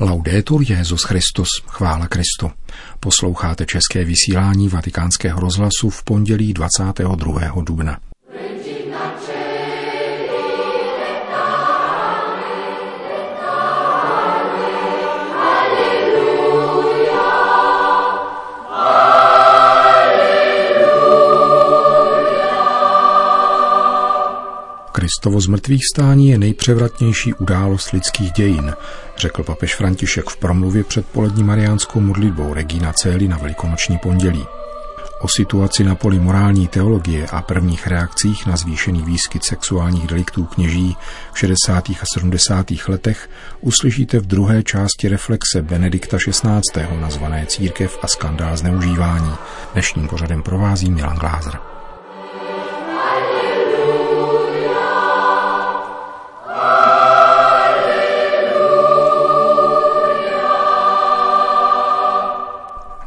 Laudetur Jezus Christus, chvála Kristu. Posloucháte české vysílání Vatikánského rozhlasu v pondělí 22. dubna. Kristovo zmrtvých stání je nejpřevratnější událost lidských dějin, řekl papež František v promluvě před polední mariánskou modlitbou Regina Cély na velikonoční pondělí. O situaci na poli morální teologie a prvních reakcích na zvýšený výskyt sexuálních deliktů kněží v 60. a 70. letech uslyšíte v druhé části reflexe Benedikta XVI. nazvané Církev a skandál zneužívání. Dnešním pořadem provází Milan Glázer.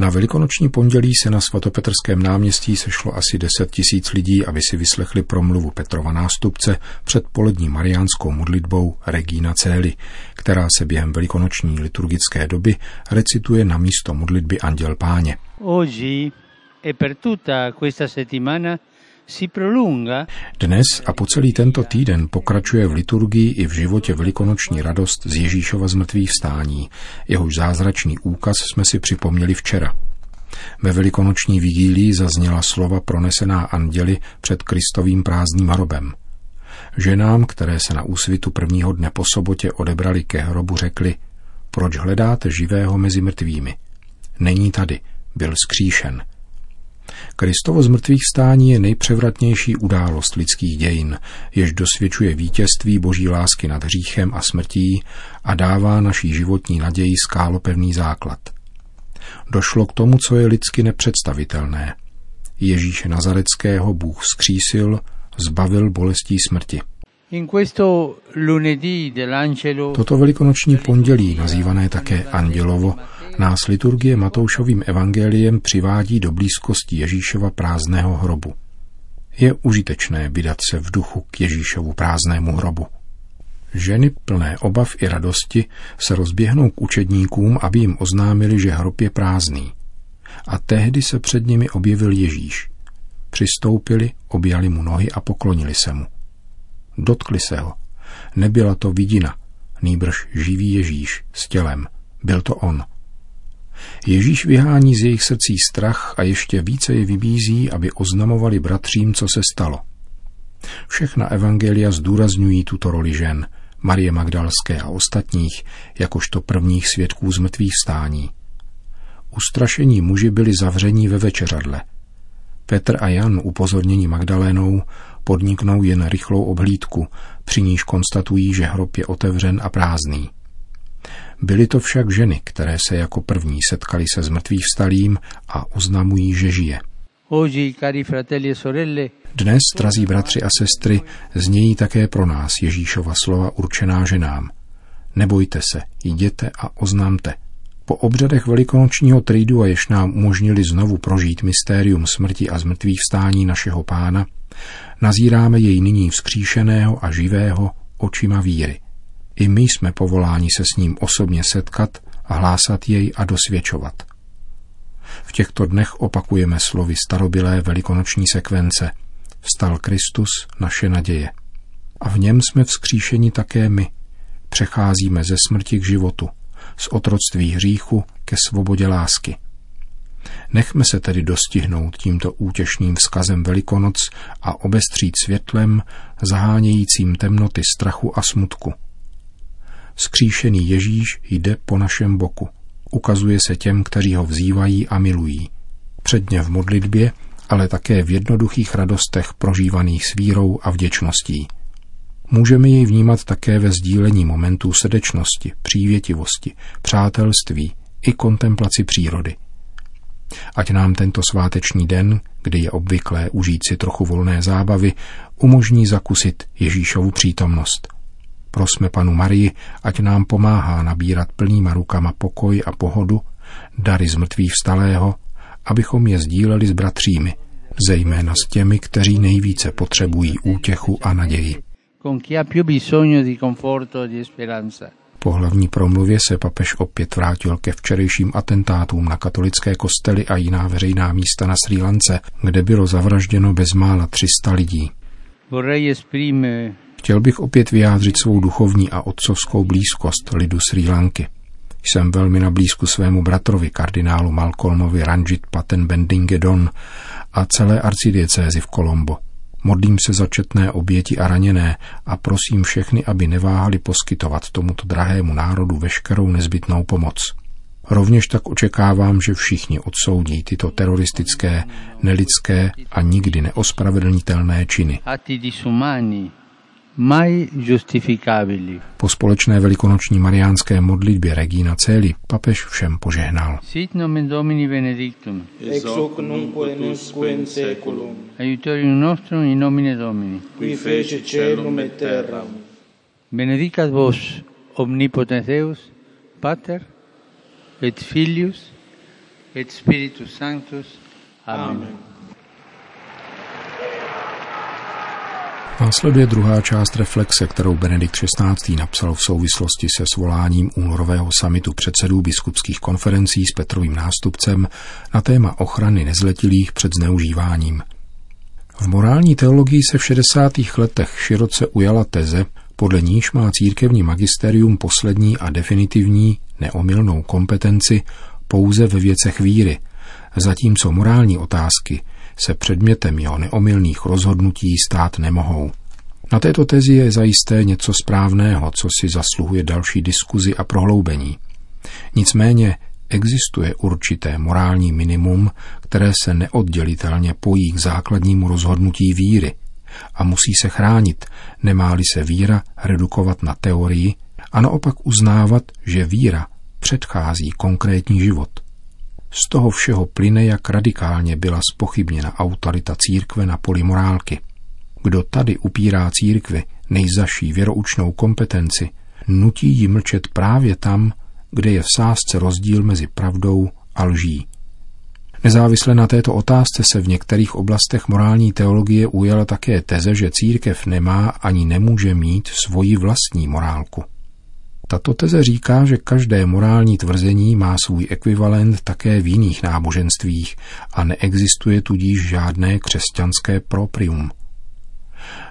Na velikonoční pondělí se na svatopetrském náměstí sešlo asi 10 tisíc lidí, aby si vyslechli promluvu Petrova nástupce před polední mariánskou modlitbou Regina Cély, která se během velikonoční liturgické doby recituje na místo modlitby Anděl Páně. Oggi e per tutta questa settimana dnes a po celý tento týden pokračuje v liturgii i v životě velikonoční radost z Ježíšova zmrtvých vstání. Jehož zázračný úkaz jsme si připomněli včera. Ve velikonoční vigílii zazněla slova pronesená anděli před Kristovým prázdným hrobem. Ženám, které se na úsvitu prvního dne po sobotě odebrali ke hrobu, řekli, proč hledáte živého mezi mrtvými? Není tady, byl skříšen – Kristovo zmrtvých stání je nejpřevratnější událost lidských dějin, jež dosvědčuje vítězství boží lásky nad hříchem a smrtí a dává naší životní naději skálopevný základ. Došlo k tomu, co je lidsky nepředstavitelné. Ježíše Nazareckého Bůh skřísil, zbavil bolestí smrti. Toto velikonoční pondělí, nazývané také Andělovo, nás liturgie Matoušovým evangeliem přivádí do blízkosti Ježíšova prázdného hrobu. Je užitečné vydat se v duchu k Ježíšovu prázdnému hrobu. Ženy plné obav i radosti se rozběhnou k učedníkům, aby jim oznámili, že hrob je prázdný. A tehdy se před nimi objevil Ježíš. Přistoupili, objali mu nohy a poklonili se mu. Dotkli se ho. Nebyla to vidina, nýbrž živý Ježíš s tělem. Byl to on. Ježíš vyhání z jejich srdcí strach a ještě více je vybízí, aby oznamovali bratřím, co se stalo. Všechna evangelia zdůrazňují tuto roli žen, Marie Magdalské a ostatních, jakožto prvních svědků z mrtvých stání. Ustrašení muži byli zavření ve večeřadle. Petr a Jan, upozornění Magdalénou, podniknou jen rychlou obhlídku, při níž konstatují, že hrob je otevřen a prázdný. Byly to však ženy, které se jako první setkali se zmrtvých vstalým a oznamují, že žije. E Dnes, drazí bratři a sestry, znějí také pro nás Ježíšova slova určená ženám. Nebojte se, jděte a oznámte. Po obřadech velikonočního tridu a jež nám umožnili znovu prožít mystérium smrti a zmrtvých vstání našeho pána, nazíráme jej nyní vzkříšeného a živého očima víry – i my jsme povoláni se s ním osobně setkat hlásat jej a dosvědčovat. V těchto dnech opakujeme slovy starobilé velikonoční sekvence Vstal Kristus, naše naděje. A v něm jsme vzkříšeni také my. Přecházíme ze smrti k životu, z otroctví hříchu ke svobodě lásky. Nechme se tedy dostihnout tímto útěšným vzkazem Velikonoc a obestřít světlem, zahánějícím temnoty strachu a smutku – Skříšený Ježíš jde po našem boku. Ukazuje se těm, kteří ho vzývají a milují. Předně v modlitbě, ale také v jednoduchých radostech prožívaných s vírou a vděčností. Můžeme jej vnímat také ve sdílení momentů srdečnosti, přívětivosti, přátelství i kontemplaci přírody. Ať nám tento sváteční den, kdy je obvyklé užít si trochu volné zábavy, umožní zakusit Ježíšovu přítomnost – Prosme panu Marii, ať nám pomáhá nabírat plnýma rukama pokoj a pohodu, dary z mrtvých vstalého, abychom je sdíleli s bratřími, zejména s těmi, kteří nejvíce potřebují útěchu a naději. Po hlavní promluvě se papež opět vrátil ke včerejším atentátům na katolické kostely a jiná veřejná místa na Sri Lance, kde bylo zavražděno bezmála 300 lidí. Chtěl bych opět vyjádřit svou duchovní a otcovskou blízkost lidu Sri Lanky. Jsem velmi na blízku svému bratrovi, kardinálu Malcolmovi Ranjit Paten Bendingedon a celé arcidiecézi v Kolombo. Modlím se za četné oběti a raněné a prosím všechny, aby neváhali poskytovat tomuto drahému národu veškerou nezbytnou pomoc. Rovněž tak očekávám, že všichni odsoudí tyto teroristické, nelidské a nikdy neospravedlnitelné činy mai giustificabili. Po společné velikonoční mariánské modlitbě Regina Celi papež všem požehnal. Sit nomen Domini benedictum. Ex hoc nunc et usque in seculum. Aiutorium nostrum in nomine Domini. Qui fece celum et terram. Benedicat vos omnipotens Deus, Pater et Filius et Spiritus Sanctus. Amen. Amen. Následuje druhá část reflexe, kterou Benedikt XVI. napsal v souvislosti se svoláním únorového samitu předsedů biskupských konferencí s Petrovým nástupcem na téma ochrany nezletilých před zneužíváním. V morální teologii se v 60. letech široce ujala teze, podle níž má církevní magisterium poslední a definitivní neomylnou kompetenci pouze ve věcech víry, zatímco morální otázky se předmětem jeho neomylných rozhodnutí stát nemohou. Na této tezi je zajisté něco správného, co si zasluhuje další diskuzi a prohloubení. Nicméně existuje určité morální minimum, které se neoddělitelně pojí k základnímu rozhodnutí víry a musí se chránit, nemá-li se víra redukovat na teorii a naopak uznávat, že víra předchází konkrétní život. Z toho všeho plyne, jak radikálně byla spochybněna autorita církve na poli morálky. Kdo tady upírá církvi nejzaší věroučnou kompetenci, nutí ji mlčet právě tam, kde je v sázce rozdíl mezi pravdou a lží. Nezávisle na této otázce se v některých oblastech morální teologie ujala také teze, že církev nemá ani nemůže mít svoji vlastní morálku. Tato teze říká, že každé morální tvrzení má svůj ekvivalent také v jiných náboženstvích a neexistuje tudíž žádné křesťanské proprium.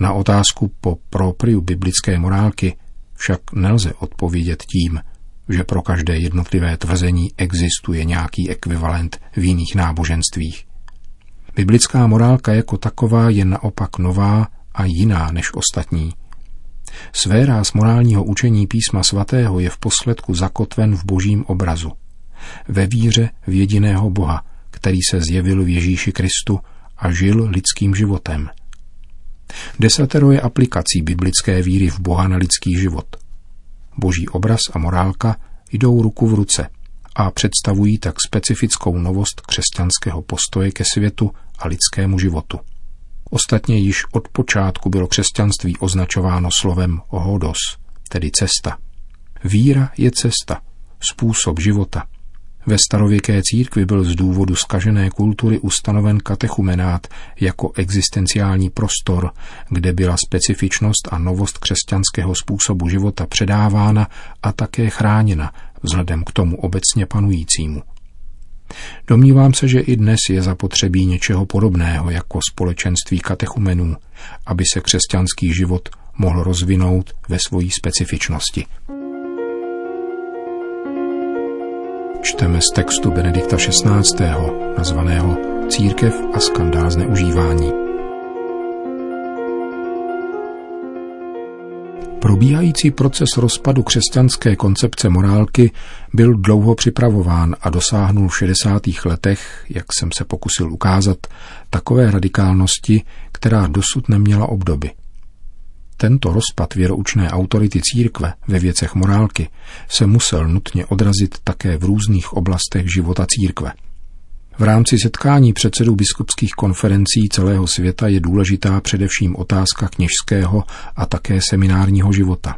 Na otázku po propriu biblické morálky však nelze odpovědět tím, že pro každé jednotlivé tvrzení existuje nějaký ekvivalent v jiných náboženstvích. Biblická morálka jako taková je naopak nová a jiná než ostatní. Sféra z morálního učení písma svatého je v posledku zakotven v božím obrazu. Ve víře v jediného Boha, který se zjevil v Ježíši Kristu a žil lidským životem. Desatero je aplikací biblické víry v Boha na lidský život. Boží obraz a morálka jdou ruku v ruce a představují tak specifickou novost křesťanského postoje ke světu a lidskému životu. Ostatně již od počátku bylo křesťanství označováno slovem hodos, tedy cesta. Víra je cesta, způsob života. Ve starověké církvi byl z důvodu skažené kultury ustanoven katechumenát jako existenciální prostor, kde byla specifičnost a novost křesťanského způsobu života předávána a také chráněna vzhledem k tomu obecně panujícímu. Domnívám se, že i dnes je zapotřebí něčeho podobného jako společenství katechumenů, aby se křesťanský život mohl rozvinout ve svojí specifičnosti. Čteme z textu Benedikta XVI. nazvaného Církev a skandál zneužívání. Probíhající proces rozpadu křesťanské koncepce morálky byl dlouho připravován a dosáhnul v 60. letech, jak jsem se pokusil ukázat, takové radikálnosti, která dosud neměla obdoby. Tento rozpad věroučné autority církve ve věcech morálky se musel nutně odrazit také v různých oblastech života církve – v rámci setkání předsedů biskupských konferencí celého světa je důležitá především otázka kněžského a také seminárního života.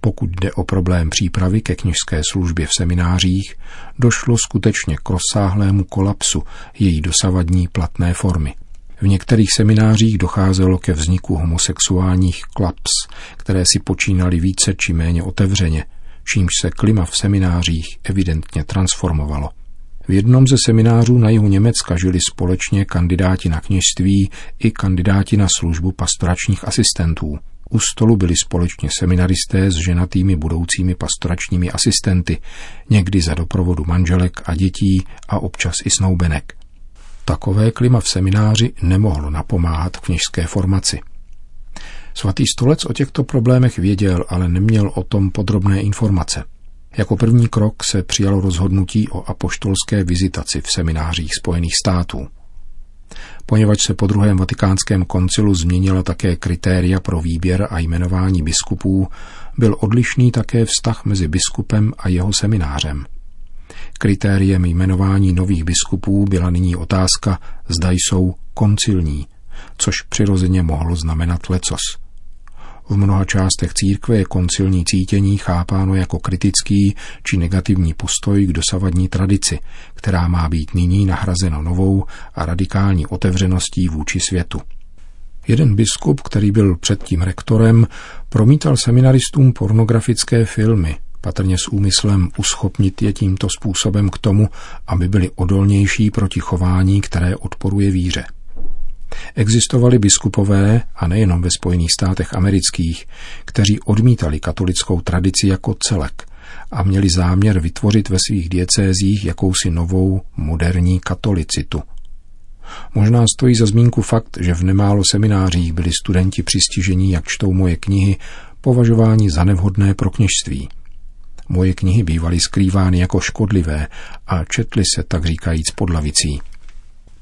Pokud jde o problém přípravy ke kněžské službě v seminářích, došlo skutečně k rozsáhlému kolapsu její dosavadní platné formy. V některých seminářích docházelo ke vzniku homosexuálních klaps, které si počínali více či méně otevřeně, čímž se klima v seminářích evidentně transformovalo. V jednom ze seminářů na jihu Německa žili společně kandidáti na kněžství i kandidáti na službu pastoračních asistentů. U stolu byli společně seminaristé s ženatými budoucími pastoračními asistenty, někdy za doprovodu manželek a dětí a občas i snoubenek. Takové klima v semináři nemohlo napomáhat kněžské formaci. Svatý stolec o těchto problémech věděl, ale neměl o tom podrobné informace. Jako první krok se přijalo rozhodnutí o apoštolské vizitaci v seminářích Spojených států. Poněvadž se po druhém vatikánském koncilu změnila také kritéria pro výběr a jmenování biskupů, byl odlišný také vztah mezi biskupem a jeho seminářem. Kritériem jmenování nových biskupů byla nyní otázka, zda jsou koncilní, což přirozeně mohlo znamenat lecos – v mnoha částech církve je koncilní cítění chápáno jako kritický či negativní postoj k dosavadní tradici, která má být nyní nahrazena novou a radikální otevřeností vůči světu. Jeden biskup, který byl předtím rektorem, promítal seminaristům pornografické filmy, patrně s úmyslem uschopnit je tímto způsobem k tomu, aby byli odolnější proti chování, které odporuje víře. Existovali biskupové, a nejenom ve Spojených státech amerických, kteří odmítali katolickou tradici jako celek a měli záměr vytvořit ve svých diecézích jakousi novou moderní katolicitu. Možná stojí za zmínku fakt, že v nemálo seminářích byli studenti přistižení, jak čtou moje knihy, považováni za nevhodné pro kněžství. Moje knihy bývaly skrývány jako škodlivé a četly se tak říkajíc pod lavicí.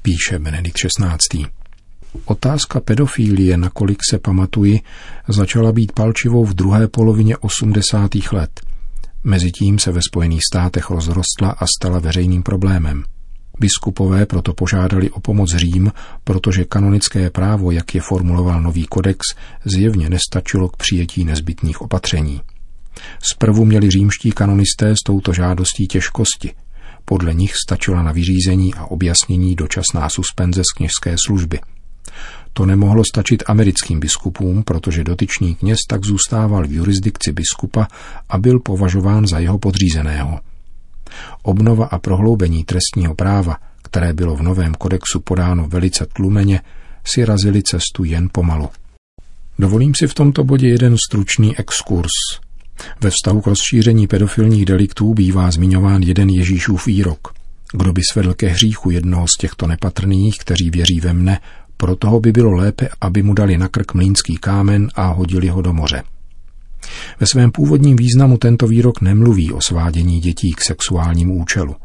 Píše Benedikt XVI. Otázka pedofílie, nakolik se pamatuji, začala být palčivou v druhé polovině 80. let. Mezitím se ve Spojených státech rozrostla a stala veřejným problémem. Biskupové proto požádali o pomoc Řím, protože kanonické právo, jak je formuloval nový kodex, zjevně nestačilo k přijetí nezbytných opatření. Zprvu měli římští kanonisté s touto žádostí těžkosti. Podle nich stačila na vyřízení a objasnění dočasná suspenze z kněžské služby – to nemohlo stačit americkým biskupům, protože dotyčný kněz tak zůstával v jurisdikci biskupa a byl považován za jeho podřízeného. Obnova a prohloubení trestního práva, které bylo v novém kodexu podáno velice tlumeně, si razili cestu jen pomalu. Dovolím si v tomto bodě jeden stručný exkurs. Ve vztahu k rozšíření pedofilních deliktů bývá zmiňován jeden Ježíšův výrok. Kdo by svedl ke hříchu jednoho z těchto nepatrných, kteří věří ve mne, pro toho by bylo lépe, aby mu dali na krk mlínský kámen a hodili ho do moře. Ve svém původním významu tento výrok nemluví o svádění dětí k sexuálnímu účelu.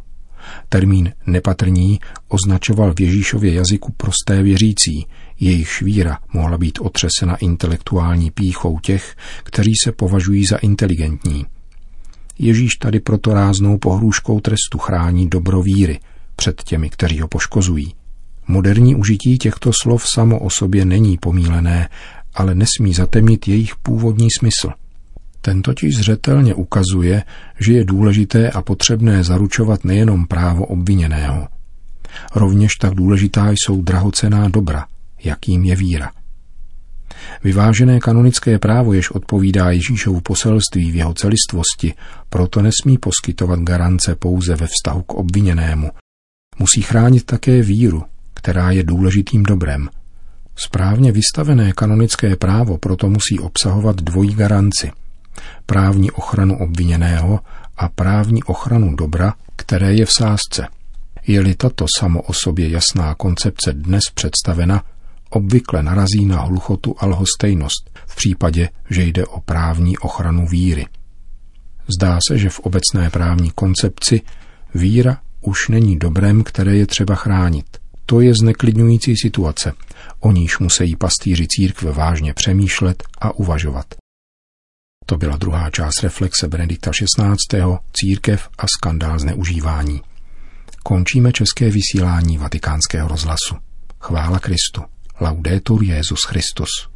Termín nepatrní označoval v Ježíšově jazyku prosté věřící, jejich víra mohla být otřesena intelektuální píchou těch, kteří se považují za inteligentní. Ježíš tady proto ráznou pohrůžkou trestu chrání dobro víry před těmi, kteří ho poškozují. Moderní užití těchto slov samo o sobě není pomílené, ale nesmí zatemnit jejich původní smysl. Ten totiž zřetelně ukazuje, že je důležité a potřebné zaručovat nejenom právo obviněného. Rovněž tak důležitá jsou drahocená dobra, jakým je víra. Vyvážené kanonické právo, jež odpovídá Ježíšovu poselství v jeho celistvosti, proto nesmí poskytovat garance pouze ve vztahu k obviněnému. Musí chránit také víru, která je důležitým dobrem. Správně vystavené kanonické právo proto musí obsahovat dvojí garanci. Právní ochranu obviněného a právní ochranu dobra, které je v sázce. Je-li tato samo o sobě jasná koncepce dnes představena, obvykle narazí na hluchotu a lhostejnost v případě, že jde o právní ochranu víry. Zdá se, že v obecné právní koncepci víra už není dobrem, které je třeba chránit. To je zneklidňující situace, o níž musí pastýři církve vážně přemýšlet a uvažovat. To byla druhá část reflexe Benedikta XVI. Církev a skandál zneužívání. Končíme české vysílání vatikánského rozhlasu. Chvála Kristu. Laudetur Jezus Christus.